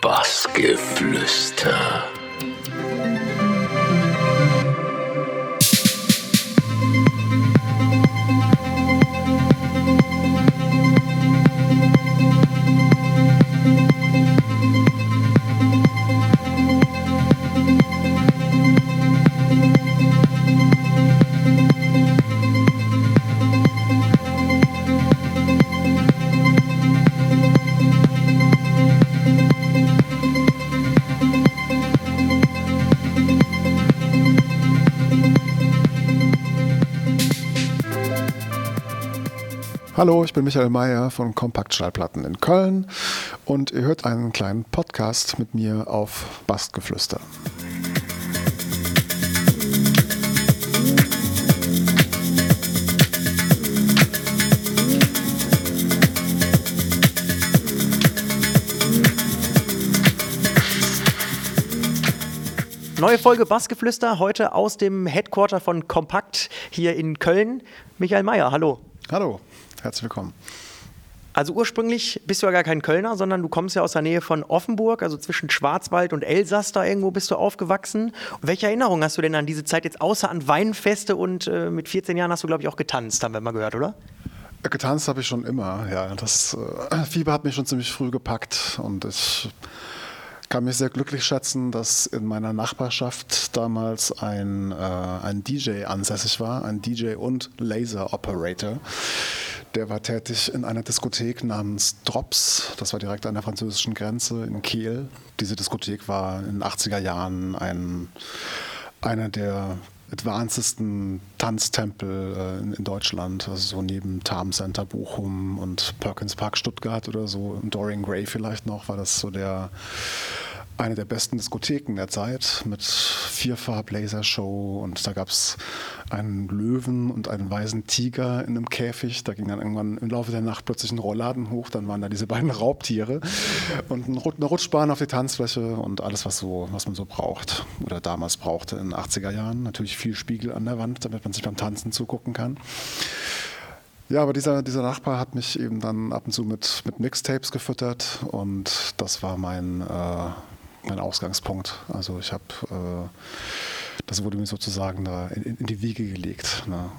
Bassgeflüster. Hallo, ich bin Michael Mayer von Kompaktschallplatten in Köln und ihr hört einen kleinen Podcast mit mir auf Bastgeflüster. Neue Folge Bassgeflüster, heute aus dem Headquarter von Kompakt hier in Köln. Michael Mayer, hallo. Hallo. Herzlich willkommen. Also ursprünglich bist du ja gar kein Kölner, sondern du kommst ja aus der Nähe von Offenburg, also zwischen Schwarzwald und Elsass, da irgendwo bist du aufgewachsen. welche Erinnerungen hast du denn an diese Zeit jetzt außer an Weinfeste und äh, mit 14 Jahren hast du, glaube ich, auch getanzt, haben wir mal gehört, oder? Getanzt habe ich schon immer, ja. Das äh, Fieber hat mich schon ziemlich früh gepackt und ich kann mich sehr glücklich schätzen, dass in meiner Nachbarschaft damals ein, äh, ein DJ ansässig war, ein DJ und Laser Operator. Der war tätig in einer Diskothek namens Drops. Das war direkt an der französischen Grenze in Kiel. Diese Diskothek war in den 80er Jahren ein, einer der advancedesten Tanztempel äh, in, Deutschland, also so neben Tarm Center Bochum und Perkins Park Stuttgart oder so, Dorian Gray vielleicht noch, war das so der eine der besten Diskotheken der Zeit mit Vierfarb-Lasershow und da gab es einen Löwen und einen weißen Tiger in einem Käfig. Da ging dann irgendwann im Laufe der Nacht plötzlich ein Rollladen hoch, dann waren da diese beiden Raubtiere und eine Rutschbahn auf die Tanzfläche und alles, was, so, was man so braucht oder damals brauchte in den 80er Jahren. Natürlich viel Spiegel an der Wand, damit man sich beim Tanzen zugucken kann. Ja, aber dieser, dieser Nachbar hat mich eben dann ab und zu mit, mit Mixtapes gefüttert und das war mein, äh, mein Ausgangspunkt. Also ich habe, äh, das wurde mir sozusagen da in, in die Wiege gelegt. Ne?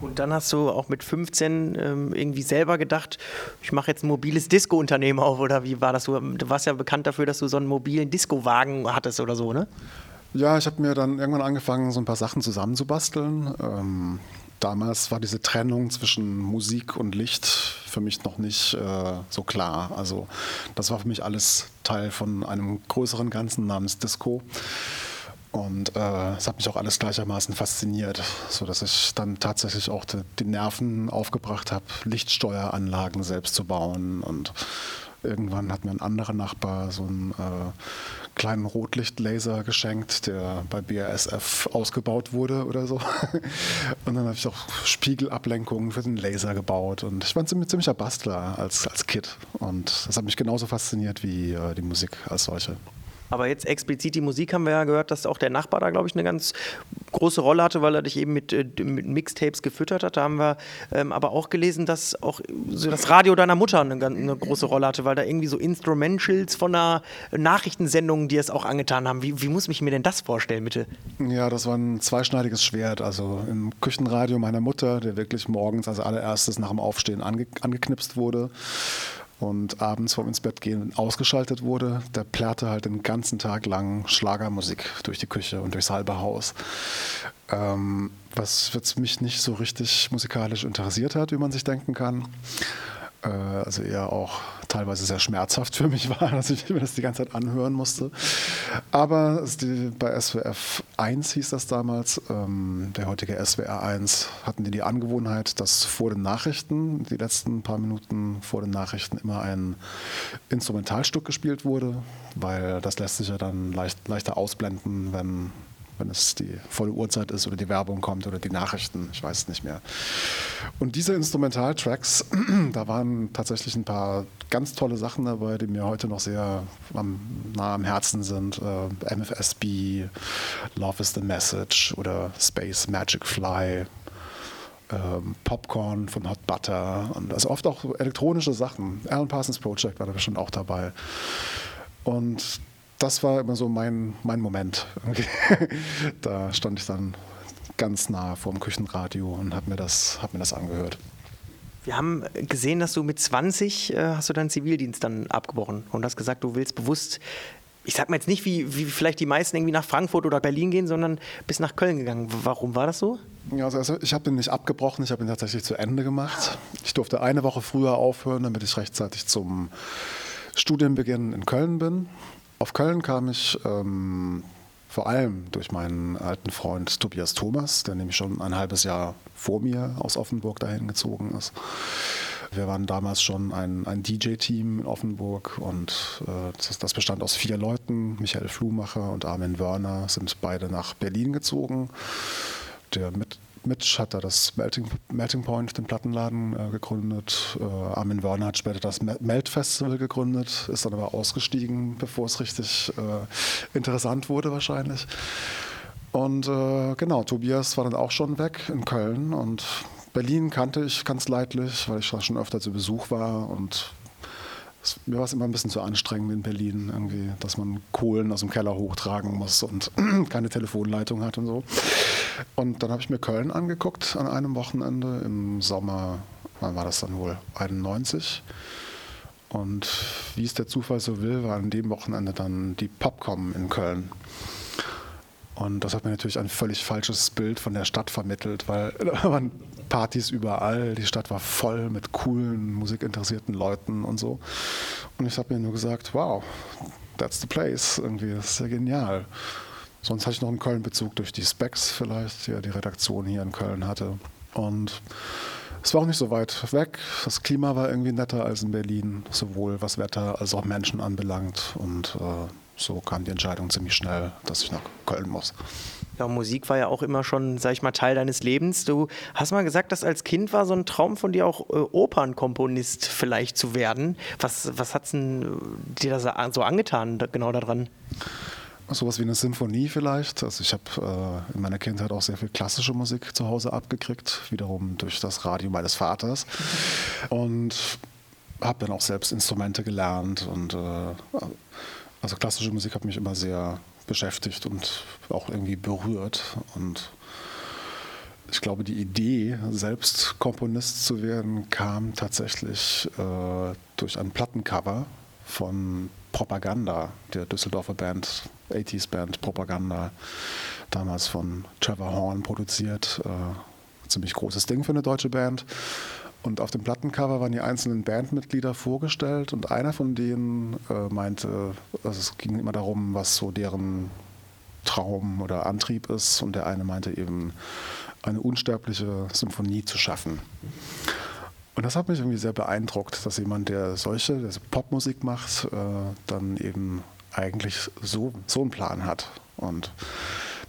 Und dann hast du auch mit 15 ähm, irgendwie selber gedacht, ich mache jetzt ein mobiles Disco-Unternehmen auf oder wie war das? Du, du warst ja bekannt dafür, dass du so einen mobilen Disco-Wagen hattest oder so, ne? Ja, ich habe mir dann irgendwann angefangen, so ein paar Sachen zusammenzubasteln. Ähm, damals war diese Trennung zwischen Musik und Licht für mich noch nicht äh, so klar. Also das war für mich alles Teil von einem größeren Ganzen namens Disco. Und äh, es hat mich auch alles gleichermaßen fasziniert, sodass ich dann tatsächlich auch die, die Nerven aufgebracht habe, Lichtsteueranlagen selbst zu bauen und Irgendwann hat mir ein anderer Nachbar so einen äh, kleinen Rotlichtlaser geschenkt, der bei BASF ausgebaut wurde oder so. Und dann habe ich auch Spiegelablenkungen für den Laser gebaut. Und ich war ein ziemlicher Bastler als, als Kid. Und das hat mich genauso fasziniert wie äh, die Musik als solche. Aber jetzt explizit die Musik haben wir ja gehört, dass auch der Nachbar da, glaube ich, eine ganz große Rolle hatte, weil er dich eben mit, äh, mit Mixtapes gefüttert hat. Da haben wir ähm, aber auch gelesen, dass auch so das Radio deiner Mutter eine, eine, große Rolle hatte, weil da irgendwie so Instrumentals von einer Nachrichtensendung, die es auch angetan haben. Wie, wie muss ich mir denn das vorstellen, bitte? Ja, das war ein zweischneidiges Schwert. Also im Küchenradio meiner Mutter, der wirklich morgens als allererstes nach dem Aufstehen ange, angeknipst wurde und abends vorm ins Bett gehen ausgeschaltet wurde, der plärrte halt den ganzen Tag lang Schlagermusik durch die Küche und durchs halbe Haus. Ähm, was mich nicht so richtig musikalisch interessiert hat, wie man sich denken kann. Äh, also eher auch teilweise sehr schmerzhaft für mich war, dass ich mir das die ganze Zeit anhören musste. Aber bei SWF 1 hieß das damals, ähm, der heutige SWR 1, hatten die die Angewohnheit, dass vor den Nachrichten, die letzten paar Minuten vor den Nachrichten, immer ein Instrumentalstück gespielt wurde, weil das lässt sich ja dann leicht, leichter ausblenden, wenn wenn es die volle Uhrzeit ist oder die Werbung kommt oder die Nachrichten, ich weiß es nicht mehr. Und diese Instrumentaltracks, da waren tatsächlich ein paar ganz tolle Sachen dabei, die mir heute noch sehr am, nah am Herzen sind. Äh, MFSB, Love is the Message oder Space Magic Fly. Ähm, Popcorn von Hot Butter und also oft auch elektronische Sachen. Alan Parsons Project war da bestimmt auch dabei. Und das war immer so mein, mein Moment. da stand ich dann ganz nah vor dem Küchenradio und habe mir, das, hab mir das angehört. Wir haben gesehen, dass du mit 20 äh, hast du deinen Zivildienst dann abgebrochen und hast gesagt, du willst bewusst, ich sag mal jetzt nicht, wie, wie vielleicht die meisten irgendwie nach Frankfurt oder Berlin gehen, sondern bis nach Köln gegangen. Warum war das so? Ja, also ich habe ihn nicht abgebrochen, ich habe ihn tatsächlich zu Ende gemacht. Ich durfte eine Woche früher aufhören, damit ich rechtzeitig zum Studienbeginn in Köln bin. Auf Köln kam ich ähm, vor allem durch meinen alten Freund Tobias Thomas, der nämlich schon ein halbes Jahr vor mir aus Offenburg dahin gezogen ist. Wir waren damals schon ein, ein DJ-Team in Offenburg und äh, das, das, bestand aus vier Leuten. Michael Flumacher und Armin Wörner sind beide nach Berlin gezogen. Der mit, Mitch hat da das Melting, Melting Point, den Plattenladen, äh, gegründet. Äh, Armin Wörner hat später das Melt Festival gegründet, ist dann aber ausgestiegen, bevor es richtig äh, interessant wurde wahrscheinlich. Und äh, genau, Tobias war dann auch schon weg in Köln und Berlin kannte ich ganz leidlich, weil ich schon öfter zu Besuch war und mir war es immer ein bisschen zu anstrengend in Berlin, irgendwie, dass man Kohlen aus dem Keller hochtragen muss und keine Telefonleitung hat und so. Und dann habe ich mir Köln angeguckt an einem Wochenende im Sommer, wann war das dann wohl? 91. Und wie es der Zufall so will, war an dem Wochenende dann die Popcom in Köln. Und das hat mir natürlich ein völlig falsches Bild von der Stadt vermittelt, weil da waren Partys überall, die Stadt war voll mit coolen, musikinteressierten Leuten und so. Und ich habe mir nur gesagt, wow, that's the place, irgendwie, das ist ja genial. Sonst hatte ich noch einen Köln-Bezug durch die Specs vielleicht, die ja die Redaktion hier in Köln hatte. Und es war auch nicht so weit weg. Das Klima war irgendwie netter als in Berlin, sowohl was Wetter als auch Menschen anbelangt. Und äh, so kam die Entscheidung ziemlich schnell, dass ich nach Köln muss. Ja, Musik war ja auch immer schon, sag ich mal, Teil deines Lebens. Du hast mal gesagt, dass als Kind war so ein Traum von dir auch äh, Opernkomponist vielleicht zu werden. Was, was hat denn äh, dir da so angetan, genau daran? sowas wie eine Symphonie vielleicht. Also ich habe äh, in meiner Kindheit auch sehr viel klassische Musik zu Hause abgekriegt, wiederum durch das Radio meines Vaters. Und habe dann auch selbst Instrumente gelernt und äh, also klassische Musik hat mich immer sehr beschäftigt und auch irgendwie berührt und ich glaube, die Idee, selbst Komponist zu werden, kam tatsächlich äh, durch ein Plattencover von Propaganda, der Düsseldorfer Band, 80s Band Propaganda, damals von Trevor Horn produziert. Äh, ziemlich großes Ding für eine deutsche Band. Und auf dem Plattencover waren die einzelnen Bandmitglieder vorgestellt und einer von denen äh, meinte, also es ging immer darum, was so deren Traum oder Antrieb ist. Und der eine meinte eben, eine unsterbliche Symphonie zu schaffen. Und das hat mich irgendwie sehr beeindruckt, dass jemand, der solche der Popmusik macht, äh, dann eben eigentlich so, so einen Plan hat. Und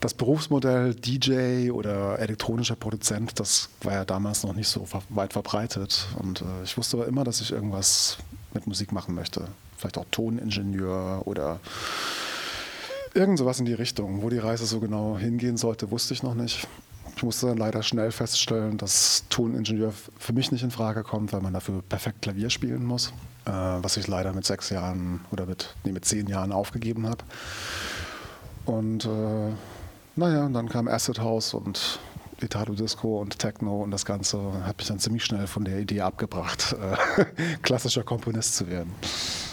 das Berufsmodell DJ oder elektronischer Produzent, das war ja damals noch nicht so weit verbreitet. Und äh, ich wusste aber immer, dass ich irgendwas mit Musik machen möchte. Vielleicht auch Toningenieur oder irgend sowas in die Richtung. Wo die Reise so genau hingehen sollte, wusste ich noch nicht. Ich musste dann leider schnell feststellen, dass Toningenieur für mich nicht in Frage kommt, weil man dafür perfekt Klavier spielen muss, äh, was ich leider mit sechs Jahren oder mit, nee, mit zehn Jahren aufgegeben habe. Und äh, naja, und dann kam Acid House und Italo Disco und Techno und das Ganze hat mich dann ziemlich schnell von der Idee abgebracht, äh, klassischer Komponist zu werden.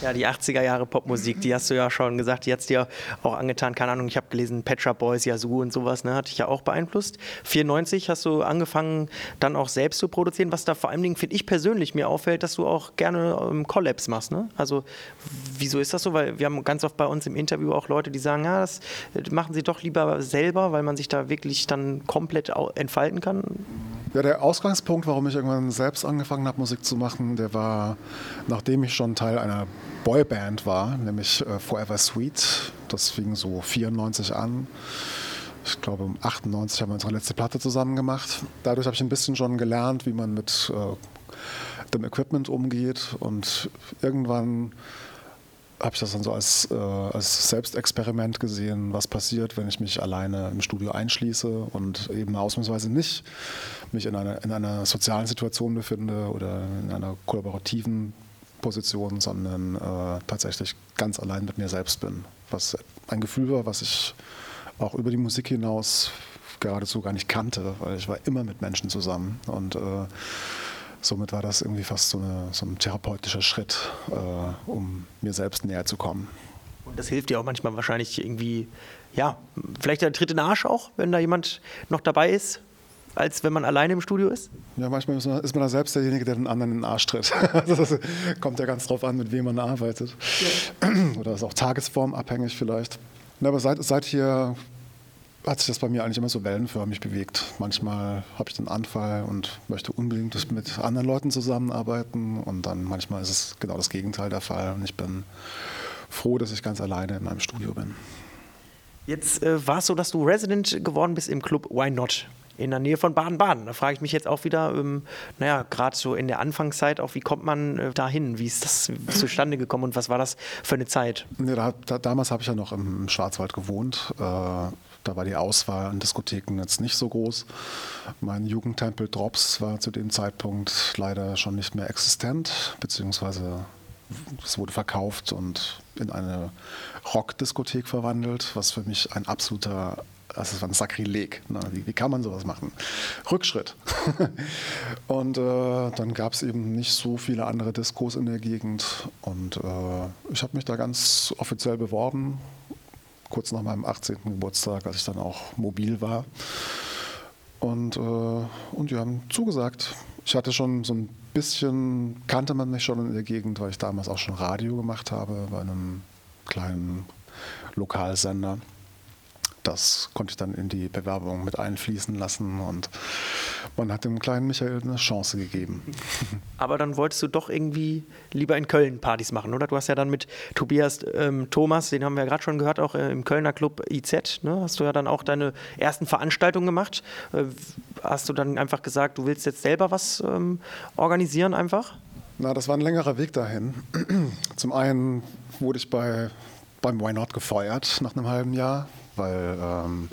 Ja, die 80er Jahre Popmusik, die hast du ja schon gesagt, die hat es dir auch angetan. Keine Ahnung, ich habe gelesen, Pet Shop Boys, Yazoo und sowas, ne, hat dich ja auch beeinflusst. 94 hast du angefangen, dann auch selbst zu produzieren. Was da vor allen Dingen, finde ich persönlich, mir auffällt, dass du auch gerne ähm, Collabs machst. Ne? Also, wieso ist das so? Weil wir haben ganz oft bei uns im Interview auch Leute, die sagen, ja, das äh, machen sie doch lieber selber, weil man sich da wirklich dann komplett entfalten kann. Ja, der Ausgangspunkt, warum ich irgendwann selbst angefangen habe, Musik zu machen, der war, nachdem ich schon Teil einer Boyband war, nämlich äh, Forever Sweet. Das fing so 94 an. Ich glaube, um 98 haben wir unsere letzte Platte zusammen gemacht. Dadurch habe ich ein bisschen schon gelernt, wie man mit äh, dem Equipment umgeht. Und irgendwann habe ich das dann so als, äh, als Selbstexperiment gesehen, was passiert, wenn ich mich alleine im Studio einschließe und eben ausnahmsweise nicht mich in einer, in einer sozialen Situation befinde oder in einer kollaborativen Position, sondern äh, tatsächlich ganz allein mit mir selbst bin. Was ein Gefühl war, was ich auch über die Musik hinaus geradezu gar nicht kannte, weil ich war immer mit Menschen zusammen und äh, somit war das irgendwie fast so, eine, so ein therapeutischer Schritt, äh, um mir selbst näher zu kommen. Und das hilft dir auch manchmal wahrscheinlich irgendwie, ja, vielleicht der Tritt in den Arsch auch, wenn da jemand noch dabei ist, als wenn man alleine im Studio ist? Ja, manchmal ist man, ist man da selbst derjenige, der den anderen in den Arsch tritt. Also das kommt ja ganz drauf an, mit wem man arbeitet. Ja. Oder ist auch tagesformabhängig vielleicht. aber seit, seit hier hat sich das bei mir eigentlich immer so wellenförmig bewegt. Manchmal habe ich den Anfall und möchte unbedingt mit anderen Leuten zusammenarbeiten und dann manchmal ist es genau das Gegenteil der Fall und ich bin froh, dass ich ganz alleine in meinem Studio bin. Jetzt äh, war es so, dass du Resident geworden bist im Club Why Not in der Nähe von Baden-Baden. Da frage ich mich jetzt auch wieder, ähm, naja, gerade so in der Anfangszeit, auch wie kommt man äh, dahin? Wie ist das zustande gekommen und was war das für eine Zeit? Nee, da, da, damals habe ich ja noch im Schwarzwald gewohnt. Äh, da war die Auswahl an Diskotheken jetzt nicht so groß. Mein Jugendtempel Drops war zu dem Zeitpunkt leider schon nicht mehr existent, beziehungsweise es wurde verkauft und in eine Rockdiskothek verwandelt, was für mich ein absoluter, das war ein Sakrileg. Ne? Wie, wie, kann man sowas machen? Rückschritt. und äh, dann gab es eben nicht so viele andere Diskos in der Gegend und äh, ich habe mich da ganz offiziell beworben, kurz nach meinem 18. Geburtstag, als ich dann auch mobil war. Und, äh, und die haben zugesagt. Ich hatte schon so ein bisschen, kannte man mich schon in der Gegend, weil ich damals auch schon Radio gemacht habe bei einem kleinen Lokalsender das konnte ich dann in die Bewerbung mit einfließen lassen und man hat dem kleinen Michael eine Chance gegeben. Aber dann wolltest du doch irgendwie lieber in Köln Partys machen, oder? Du hast ja dann mit Tobias ähm, Thomas, den haben wir ja gerade schon gehört, auch äh, im Kölner Club IZ, ne? hast du ja dann auch deine ersten Veranstaltungen gemacht. Äh, hast du dann einfach gesagt, du willst jetzt selber was ähm, organisieren einfach? Na, das war ein längerer Weg dahin. Zum einen wurde ich bei, beim Why Not gefeuert nach einem halben Jahr, weil ähm,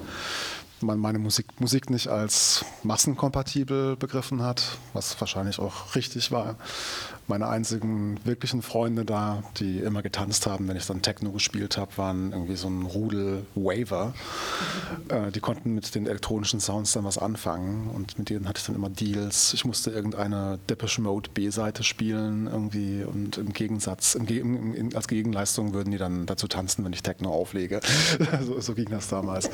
man meine Musik, Musik nicht als massenkompatibel begriffen hat, was wahrscheinlich auch richtig war meine einzigen wirklichen Freunde da, die immer getanzt haben, wenn ich dann Techno gespielt habe, waren irgendwie so ein Rudel Waver. Äh, die konnten mit den elektronischen Sounds dann was anfangen und mit denen hatte ich dann immer Deals. Ich musste irgendeine Depeche Mode B-Seite spielen irgendwie und im Gegensatz, im, im, als Gegenleistung würden die dann dazu tanzen, wenn ich Techno auflege. so, so, ging das damals.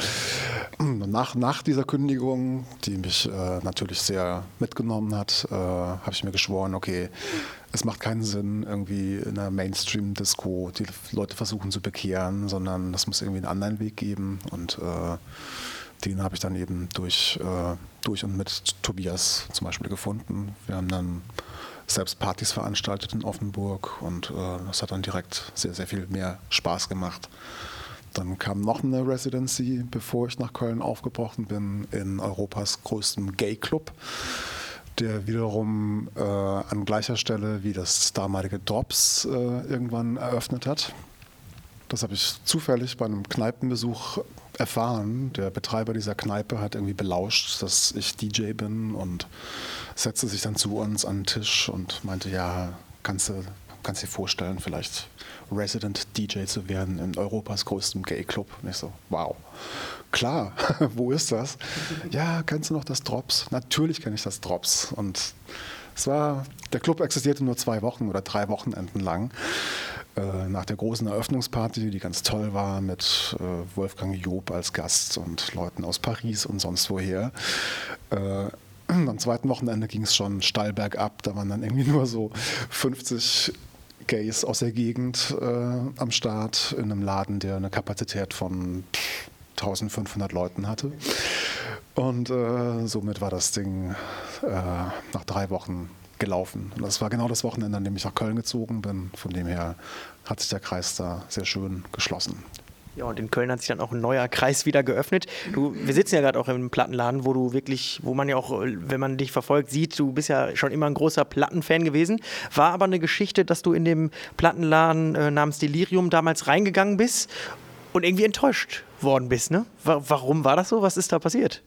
nach, nach dieser Kündigung, die mich äh, natürlich sehr mitgenommen hat, äh, habe ich mir geschworen, okay, es macht keinen Sinn, irgendwie in einer Mainstream-Disco die Leute versuchen zu bekehren, sondern es muss irgendwie einen anderen Weg geben. Und äh, den habe ich dann eben durch, äh, durch und mit Tobias zum Beispiel gefunden. Wir haben dann selbst Partys veranstaltet in Offenburg und äh, das hat dann direkt sehr, sehr viel mehr Spaß gemacht. Dann kam noch eine Residency, bevor ich nach Köln aufgebrochen bin, in Europas größtem Gay-Club der wiederum äh, an gleicher Stelle wie das damalige Drops äh, irgendwann eröffnet hat. Das habe ich zufällig bei einem Kneipenbesuch erfahren. Der Betreiber dieser Kneipe hat irgendwie belauscht, dass ich DJ bin und setzte sich dann zu uns an den Tisch und meinte, ja, kannst du kannst dir vorstellen, vielleicht Resident DJ zu werden in Europas größtem Gay Club. Und ich so, wow, klar, wo ist das? Ja, kennst du noch das Drops? Natürlich kenne ich das Drops. Und es war, der Club existierte nur zwei Wochen oder drei Wochenenden lang. Äh, nach der großen Eröffnungsparty, die ganz toll war, mit äh, Wolfgang Job als Gast und Leuten aus Paris und sonst woher. Äh, am zweiten Wochenende ging es schon steil bergab. Da waren dann irgendwie nur so 50 Gays aus der Gegend am Start in einem Laden, der eine Kapazität von 1500 Leuten hatte. Und äh, somit war das Ding äh, nach drei Wochen gelaufen. Und das war genau das Wochenende, an dem ich nach Köln gezogen bin. Von dem her hat sich der Kreis da sehr schön geschlossen. Ja, und in Köln hat sich dann auch ein neuer Kreis wieder geöffnet. Du, wir sitzen ja gerade auch im Plattenladen, wo du wirklich, wo man ja auch, wenn man dich verfolgt, sieht, du bist ja schon immer ein großer Plattenfan gewesen. War aber eine Geschichte, dass du in dem Plattenladen äh, namens Delirium damals reingegangen bist und irgendwie enttäuscht worden bist, ne? Warum war das so? Was ist da passiert?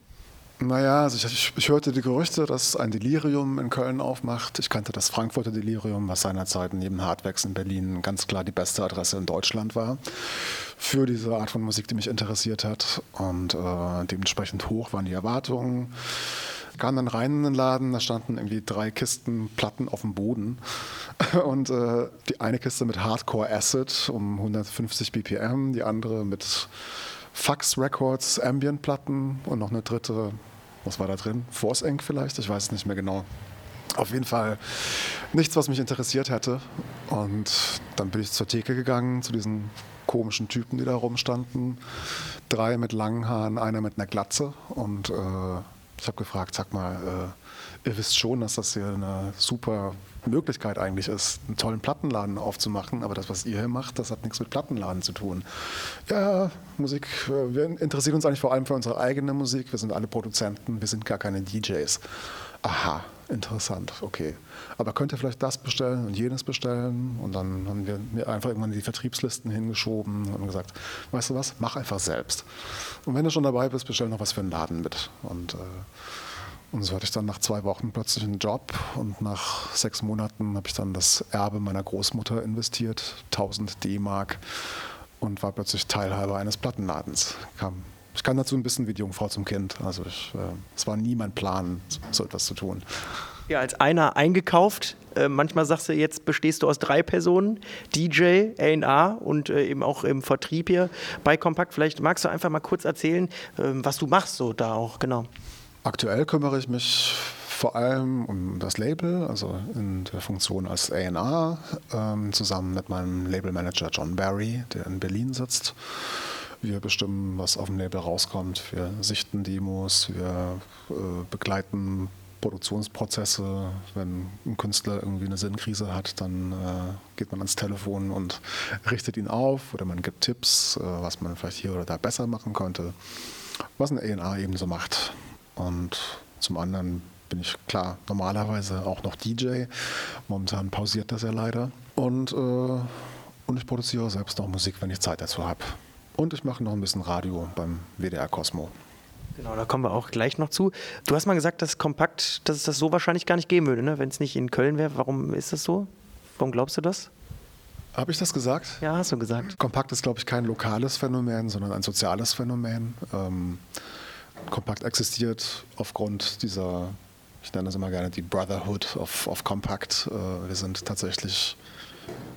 Naja, also ich, ich, hörte die Gerüchte, dass ein Delirium in Köln aufmacht. Ich kannte das Frankfurter Delirium, was seinerzeit neben Hardwax in Berlin ganz klar die beste Adresse in Deutschland war für diese Art von Musik, die mich interessiert hat. Und äh, dementsprechend hoch waren die Erwartungen. Ich kam dann rein in den Laden, da standen irgendwie drei Kisten Platten auf dem Boden. Und äh, die eine Kiste mit Hardcore Acid um 150 BPM, die andere mit Fax Records, Ambient-Platten und noch eine dritte, was war da drin? Force Inc. vielleicht? Ich weiß es nicht mehr genau. Auf jeden Fall nichts, was mich interessiert hätte. Und dann bin ich zur Theke gegangen, zu diesen komischen Typen, die da rumstanden. Drei mit langen Haaren, einer mit einer Glatze. Und äh, ich habe gefragt, sag mal, äh, ihr wisst schon, dass das hier eine super Möglichkeit eigentlich ist, einen tollen Plattenladen aufzumachen, aber das, was ihr hier macht, das hat nichts mit Plattenladen zu tun. Ja, Musik, äh, wir interessieren uns eigentlich vor allem für unsere eigene Musik, wir sind alle Produzenten, wir sind gar keine DJs. Aha, interessant, okay. Aber könnt ihr vielleicht das bestellen und jenes bestellen? Und dann haben wir mir einfach irgendwann die Vertriebslisten hingeschoben und gesagt, weißt du was, mach einfach selbst. Und wenn du schon dabei bist, bestell noch was für einen Laden mit. Und äh, und so hatte ich dann nach zwei Wochen plötzlich einen Job und nach sechs Monaten habe ich dann das Erbe meiner Großmutter investiert, 1000 D-Mark und war plötzlich Teilhaber eines Plattenladens. Kam, ich kann dazu ein bisschen wie die Jungfrau zum Kind. Also ich, äh, es war nie mein Plan, so etwas zu tun. Ja, als einer eingekauft. Äh, manchmal sagst du, jetzt bestehst du aus drei Personen, DJ, A&A und äh, eben auch im Vertrieb hier bei Kompakt. Vielleicht magst du einfach mal kurz erzählen, äh, was du machst so da auch, genau. Aktuell kümmere ich mich vor allem um das Label, also in der Funktion als A&R, ähm, zusammen mit meinem Labelmanager John Barry, der in Berlin sitzt. Wir bestimmen, was auf dem Label rauskommt. Wir sichten Demos, wir äh, begleiten Produktionsprozesse. Wenn ein Künstler irgendwie eine Sinnkrise hat, dann äh, geht man ans Telefon und richtet ihn auf oder man gibt Tipps, äh, was man vielleicht hier oder da besser machen könnte. Was ein A&R eben so macht. Und zum anderen bin ich klar normalerweise auch noch DJ. Momentan pausiert das ja leider. Und, äh, und ich produziere selbst noch Musik, wenn ich Zeit dazu habe. Und ich mache noch ein bisschen Radio beim WDR Cosmo. Genau, da kommen wir auch gleich noch zu. Du hast mal gesagt, dass Kompakt, dass es das so wahrscheinlich gar nicht geben würde, ne? wenn es nicht in Köln wäre. Warum ist das so? Warum glaubst du das? Habe ich das gesagt? Ja, hast du gesagt. Kompakt ist, glaube ich, kein lokales Phänomen, sondern ein soziales Phänomen. Ähm, Compact existiert aufgrund dieser, ich nenne das immer gerne die Brotherhood of, of Compact. Äh, wir sind tatsächlich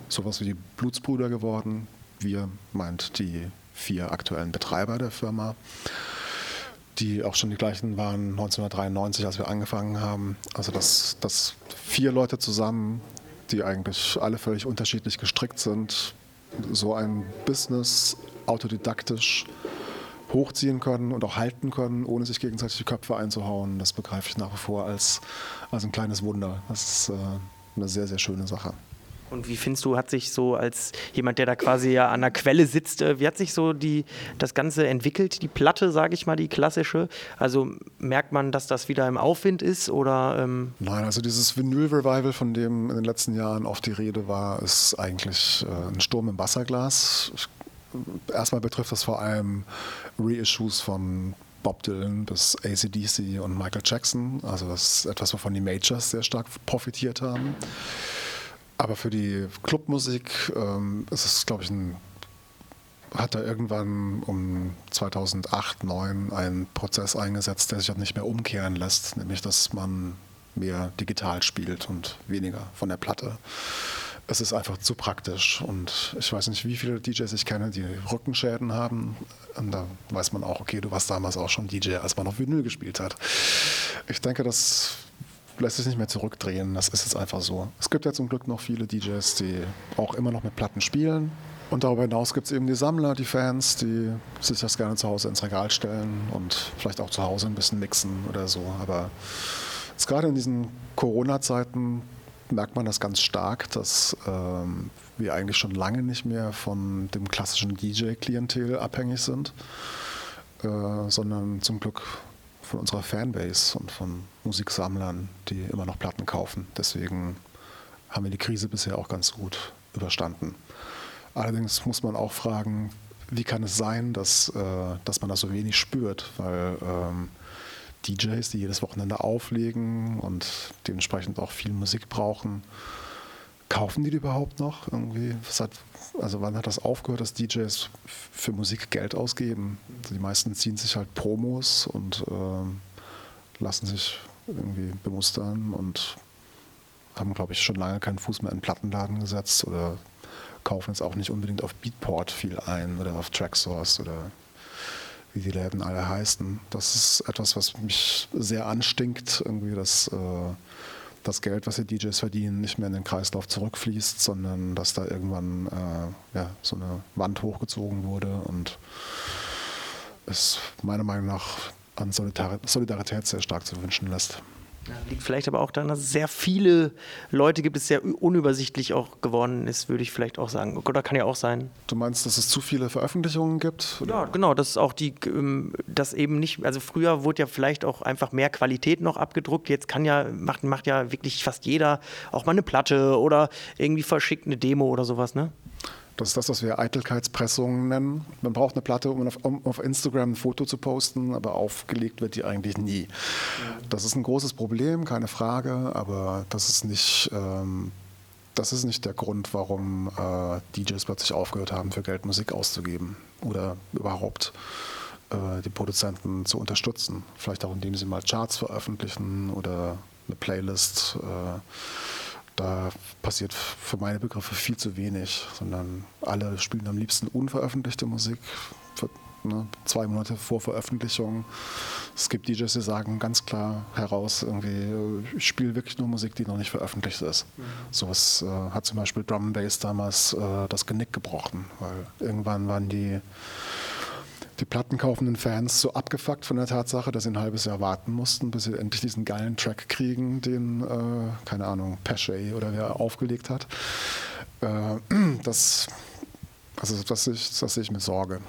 sowas wie die Blutsbrüder geworden. Wir meint die vier aktuellen Betreiber der Firma, die auch schon die gleichen waren 1993, als wir angefangen haben. Also dass, dass vier Leute zusammen, die eigentlich alle völlig unterschiedlich gestrickt sind, so ein Business autodidaktisch hochziehen können und auch halten können, ohne sich gegenseitig die Köpfe einzuhauen. Das begreife ich nach wie vor als, als ein kleines Wunder. Das ist äh, eine sehr, sehr schöne Sache. Und wie findest du, hat sich so als jemand, der da quasi ja an der Quelle sitzt, äh, wie hat sich so die, das Ganze entwickelt, die Platte, sage ich mal, die klassische? Also merkt man, dass das wieder im Aufwind ist oder? Ähm Nein, also dieses Vinyl-Revival, von dem in den letzten Jahren oft die Rede war, ist eigentlich äh, ein Sturm im Wasserglas. Erstmal betrifft das vor allem Reissues von Bob Dylan bis ACDC und Michael Jackson. Also das ist etwas, wovon die Majors sehr stark profitiert haben. Aber für die Clubmusik ähm, ist es, glaube ich, ein, hat da irgendwann um 2008, 2009 ein Prozess eingesetzt, der sich auch nicht mehr umkehren lässt, nämlich dass man mehr digital spielt und weniger von der Platte es ist einfach zu praktisch. Und ich weiß nicht, wie viele DJs ich kenne, die Rückenschäden haben. Und da weiß man auch, okay, du warst damals auch schon DJ, als man noch Vinyl gespielt hat. Ich denke, das lässt sich nicht mehr zurückdrehen. Das ist jetzt einfach so. Es gibt ja zum Glück noch viele DJs, die auch immer noch mit Platten spielen. Und darüber hinaus gibt es eben die Sammler, die Fans, die sich das gerne zu Hause ins Regal stellen und vielleicht auch zu Hause ein bisschen mixen oder so. Aber jetzt gerade in diesen Corona-Zeiten merkt man das ganz stark, dass ähm, wir eigentlich schon lange nicht mehr von dem klassischen DJ-Klientel abhängig sind, äh, sondern zum Glück von unserer Fanbase und von Musiksammlern, die immer noch Platten kaufen. Deswegen haben wir die Krise bisher auch ganz gut überstanden. Allerdings muss man auch fragen, wie kann es sein, dass, äh, dass man das so wenig spürt, weil ähm, DJs, die jedes Wochenende auflegen und dementsprechend auch viel Musik brauchen. Kaufen die die überhaupt noch irgendwie? Hat, also wann hat das aufgehört, dass DJs für Musik Geld ausgeben? Also die meisten ziehen sich halt Promos und äh, lassen sich irgendwie bemustern und haben, glaube ich, schon lange keinen Fuß mehr in Plattenladen gesetzt oder kaufen jetzt auch nicht unbedingt auf Beatport viel ein oder auf Tracksource oder wie die Läden alle heißen. Das ist etwas, was mich sehr anstinkt, irgendwie, dass äh, das Geld, was die DJs verdienen, nicht mehr in den Kreislauf zurückfließt, sondern dass da irgendwann äh, ja, so eine Wand hochgezogen wurde und es meiner Meinung nach an Solidarität sehr stark zu wünschen lässt. Liegt vielleicht aber auch daran, dass es sehr viele Leute gibt, es sehr unübersichtlich auch geworden ist, würde ich vielleicht auch sagen. Oder kann ja auch sein. Du meinst, dass es zu viele Veröffentlichungen gibt? Oder? Ja, genau, dass auch die, ähm, das eben nicht, also früher wurde ja vielleicht auch einfach mehr Qualität noch abgedruckt. Jetzt kann ja, macht, macht ja wirklich fast jeder auch mal eine Platte oder irgendwie verschickt eine Demo oder sowas, ne? Das ist das, was wir Eitelkeitspressungen nennen. Man braucht eine Platte, um auf, um auf, Instagram ein Foto zu posten, aber aufgelegt wird die eigentlich nie. Das ist ein großes Problem, keine Frage, aber das ist nicht, ähm, das ist nicht der Grund, warum äh, DJs plötzlich aufgehört haben, für Geld Musik auszugeben oder überhaupt äh, die Produzenten zu unterstützen. Vielleicht auch, indem sie mal Charts veröffentlichen oder eine Playlist. Äh, da passiert für meine Begriffe viel zu wenig, sondern alle spielen am liebsten unveröffentlichte Musik. Für, ne, zwei Monate vor Veröffentlichung. Es gibt DJs, die sagen ganz klar heraus, irgendwie, ich spiele wirklich nur Musik, die noch nicht veröffentlicht ist. Mhm. Sowas äh, hat zum Beispiel Drum Bass damals äh, das Genick gebrochen, weil irgendwann waren die die plattenkaufenden Fans so abgefuckt von der Tatsache, dass sie ein halbes Jahr warten mussten, bis sie endlich diesen geilen Track kriegen, den, äh, keine Ahnung, Pesce oder wer aufgelegt hat. Äh, das, also das, ich, das sehe ich mit Sorge.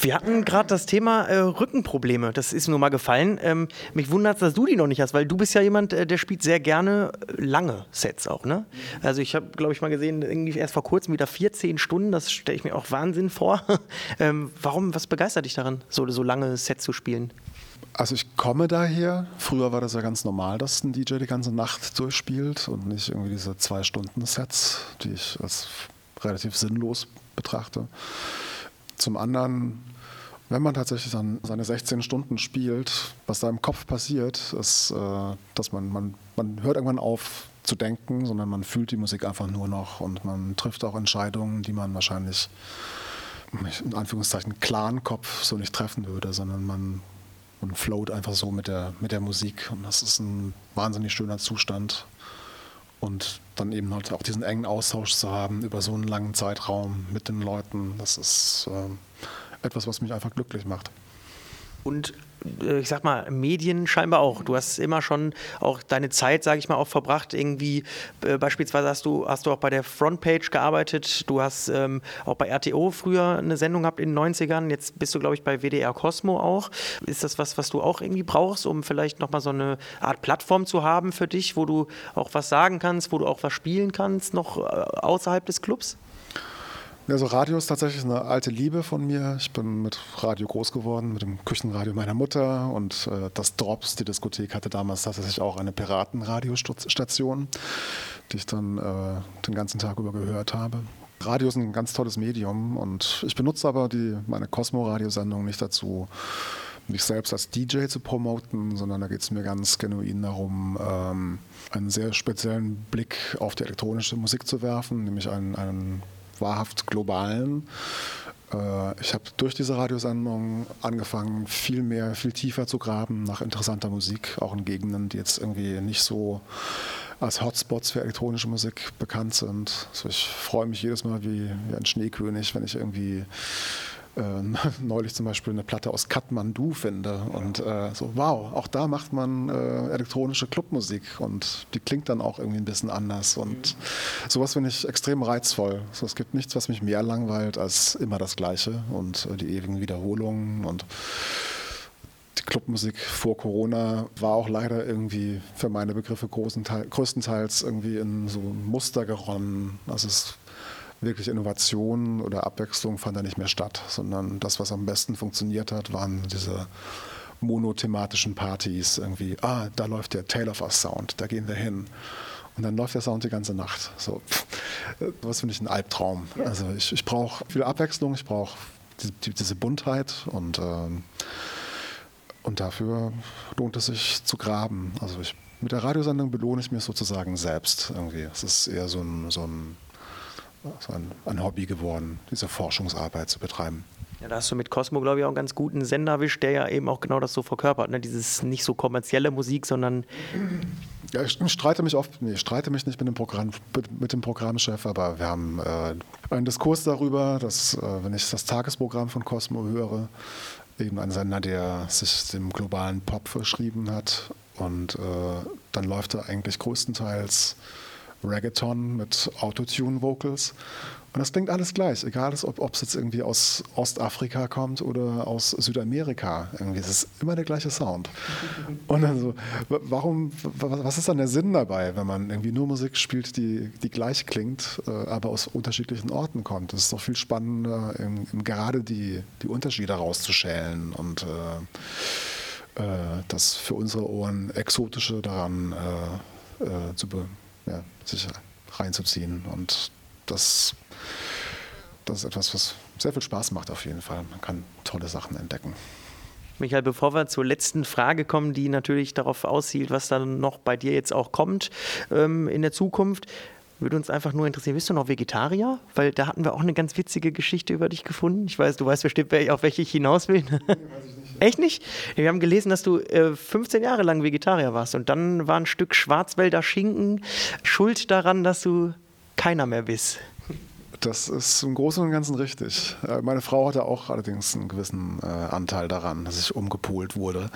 Wir hatten gerade das Thema äh, Rückenprobleme. Das ist mir mal gefallen. Ähm, mich wundert es, dass du die noch nicht hast, weil du bist ja jemand, äh, der spielt sehr gerne äh, lange Sets auch. Ne? Also ich habe, glaube ich, mal gesehen, irgendwie erst vor kurzem wieder 14 Stunden. Das stelle ich mir auch Wahnsinn vor. ähm, warum, was begeistert dich daran, so, so lange Sets zu spielen? Also ich komme daher. Früher war das ja ganz normal, dass ein DJ die ganze Nacht durchspielt und nicht irgendwie diese zwei Stunden Sets, die ich als relativ sinnlos betrachte. Zum anderen, wenn man tatsächlich dann seine 16 Stunden spielt, was da im Kopf passiert, ist, äh, dass man, man, man hört irgendwann auf zu denken, sondern man fühlt die Musik einfach nur noch und man trifft auch Entscheidungen, die man wahrscheinlich in Anführungszeichen klaren Kopf so nicht treffen würde, sondern man, man float einfach so mit der, mit der Musik und das ist ein wahnsinnig schöner Zustand und dann eben halt auch diesen engen Austausch zu haben über so einen langen Zeitraum mit den Leuten, das ist äh, etwas, was mich einfach glücklich macht. Und äh, ich sag mal, Medien scheinbar auch. Du hast immer schon auch deine Zeit, sage ich mal, auch verbracht. Irgendwie äh, beispielsweise hast du, hast du auch bei der Frontpage gearbeitet. Du hast ähm, auch bei RTO früher eine Sendung gehabt in den 90ern. Jetzt bist du, glaube ich, bei WDR Cosmo auch. Ist das was, was du auch irgendwie brauchst, um vielleicht nochmal so eine Art Plattform zu haben für dich, wo du auch was sagen kannst, wo du auch was spielen kannst, noch äh, außerhalb des Clubs? Also Radio ist tatsächlich eine alte Liebe von mir. Ich bin mit Radio groß geworden, mit dem Küchenradio meiner Mutter und äh, das Drops, die Diskothek, hatte damals tatsächlich auch eine Piratenradiostation, die ich dann äh, den ganzen Tag über gehört habe. Radio ist ein ganz tolles Medium und ich benutze aber die, meine Cosmo-Radiosendung nicht dazu, mich selbst als DJ zu promoten, sondern da geht es mir ganz genuin darum, ähm, einen sehr speziellen Blick auf die elektronische Musik zu werfen, nämlich einen, einen wahrhaft globalen. Äh, ich habe durch diese Radiosendung angefangen, viel mehr, viel tiefer zu graben nach interessanter Musik, auch in Gegenden, die jetzt irgendwie nicht so als Hotspots für elektronische Musik bekannt sind. Also ich freue mich jedes Mal wie, wie ein Schneekönig, wenn ich irgendwie neulich zum Beispiel eine Platte aus Kathmandu finde und äh, so, wow, auch da macht man äh, elektronische Clubmusik und die klingt dann auch irgendwie ein bisschen anders und mhm. sowas finde ich extrem reizvoll. So, es gibt nichts, was mich mehr langweilt als immer das Gleiche und äh, die ewigen Wiederholungen und die Clubmusik vor Corona war auch leider irgendwie für meine Begriffe größtenteils irgendwie in so Muster geronnen. Also es wirklich Innovation oder Abwechslung fand da nicht mehr statt, sondern das, was am besten funktioniert hat, waren diese monothematischen Partys irgendwie, ah, da läuft der Tale of Us Sound, da gehen wir hin. Und dann läuft der Sound die ganze Nacht. So, was finde ich ein Albtraum. Also ich, ich brauche viel Abwechslung, ich brauche die, diese Buntheit und, ähm, und dafür lohnt es sich zu graben. Also ich, mit der Radiosendung belohne ich mir sozusagen selbst irgendwie. Es ist eher so ein, so ein, so ein, ein Hobby geworden, diese Forschungsarbeit zu betreiben. Ja, da hast du mit Cosmo, glaube ich, auch einen ganz guten Sender erwischt, der ja eben auch genau das so verkörpert. Ne? Dieses nicht so kommerzielle Musik, sondern. Ja, ich streite mich oft, nee, ich streite mich nicht mit dem, Programm, mit dem Programmchef, aber wir haben äh, einen Diskurs darüber, dass, äh, wenn ich das Tagesprogramm von Cosmo höre, eben ein Sender, der sich dem globalen Pop verschrieben hat und äh, dann läuft er eigentlich größtenteils Reggaeton mit Autotune-Vocals. Und das klingt alles gleich, egal ob es jetzt irgendwie aus Ostafrika kommt oder aus Südamerika. Irgendwie, es ist immer der gleiche Sound. Und dann so, warum, was ist dann der Sinn dabei, wenn man irgendwie nur Musik spielt, die, die gleich klingt, äh, aber aus unterschiedlichen Orten kommt? Es ist doch viel spannender, gerade die, die Unterschiede rauszuschälen und äh, äh, das für unsere Ohren Exotische daran äh, äh zu be ja, sich reinzuziehen. Und das, das ist etwas, was sehr viel Spaß macht auf jeden Fall. Man kann tolle Sachen entdecken. Michael, bevor wir zur letzten Frage kommen, die natürlich darauf aussieht, was dann noch bei dir jetzt auch kommt ähm, in der Zukunft, würde uns einfach nur interessieren, bist du noch Vegetarier? Weil da hatten wir auch eine ganz witzige Geschichte über dich gefunden. Ich weiß, du weißt bestimmt, auf welche ich hinaus will. Nee, weiß ich nicht. Echt nicht? Wir haben gelesen, dass du äh, 15 Jahre lang Vegetarier warst und dann war ein Stück Schwarzwälder Schinken schuld daran, dass du keiner mehr bist. Das ist im Großen und Ganzen richtig. Äh, meine Frau hatte auch allerdings einen gewissen äh, Anteil daran, dass ich umgepolt wurde.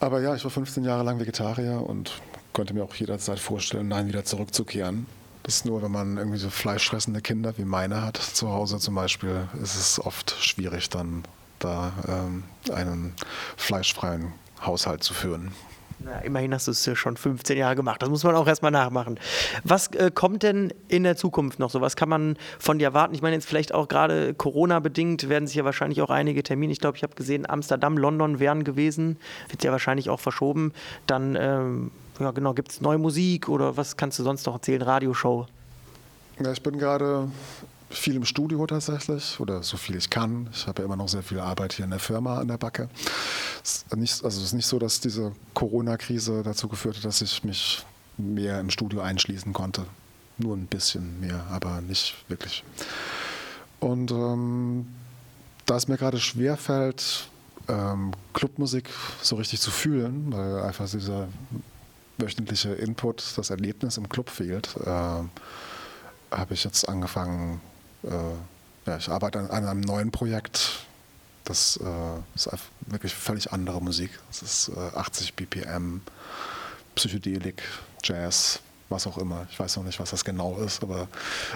Aber ja, ich war 15 Jahre lang Vegetarier und konnte mir auch jederzeit vorstellen, nein, wieder zurückzukehren. Das ist nur, wenn man irgendwie so fleischfressende Kinder wie meine hat, zu Hause zum Beispiel, ist es oft schwierig, dann da ähm, einen fleischfreien Haushalt zu führen. Na, immerhin hast du es schon 15 Jahre gemacht. Das muss man auch erstmal nachmachen. Was äh, kommt denn in der Zukunft noch so? Was kann man von dir erwarten? Ich meine, jetzt vielleicht auch gerade Corona-bedingt werden sich ja wahrscheinlich auch einige Termine. Ich glaube, ich habe gesehen, Amsterdam, London wären gewesen. Wird ja wahrscheinlich auch verschoben. Dann, ähm, ja, genau, gibt es neue Musik oder was kannst du sonst noch erzählen? Radioshow? Ja, ich bin gerade viel im Studio tatsächlich oder so viel ich kann. Ich habe ja immer noch sehr viel Arbeit hier in der Firma an der Backe. Es ist nicht, also es ist nicht so, dass diese Corona-Krise dazu geführt hat, dass ich mich mehr im Studio einschließen konnte. Nur ein bisschen mehr, aber nicht wirklich. Und ähm, da es mir gerade schwer fällt, ähm, Clubmusik so richtig zu fühlen, weil einfach dieser wöchentliche Input, das Erlebnis im Club fehlt, äh, habe ich jetzt angefangen, äh, ja, ich arbeite an, an, einem neuen Projekt. Das äh, ist wirklich völlig andere Musik. Es ist äh, 80 BPM, Psychedelik, Jazz, was auch immer. Ich weiß noch nicht, was das genau ist, aber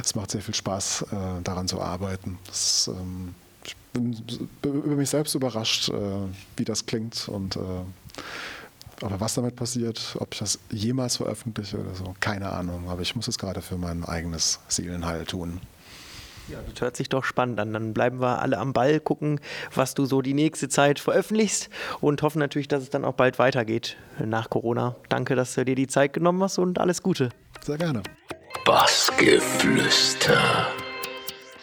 es macht sehr viel Spaß, äh, daran zu arbeiten. Das, ähm, ich bin über mich selbst überrascht, äh, wie das klingt und äh, aber was damit passiert, ob ich das jemals veröffentliche oder so, keine Ahnung. Aber ich muss es gerade für mein eigenes Seelenheil tun. Ja, das hört sich doch spannend an. Dann bleiben wir alle am Ball, gucken, was du so die nächste Zeit veröffentlichst und hoffen natürlich, dass es dann auch bald weitergeht nach Corona. Danke, dass du dir die Zeit genommen hast und alles Gute. Sehr gerne. Bassgeflüster.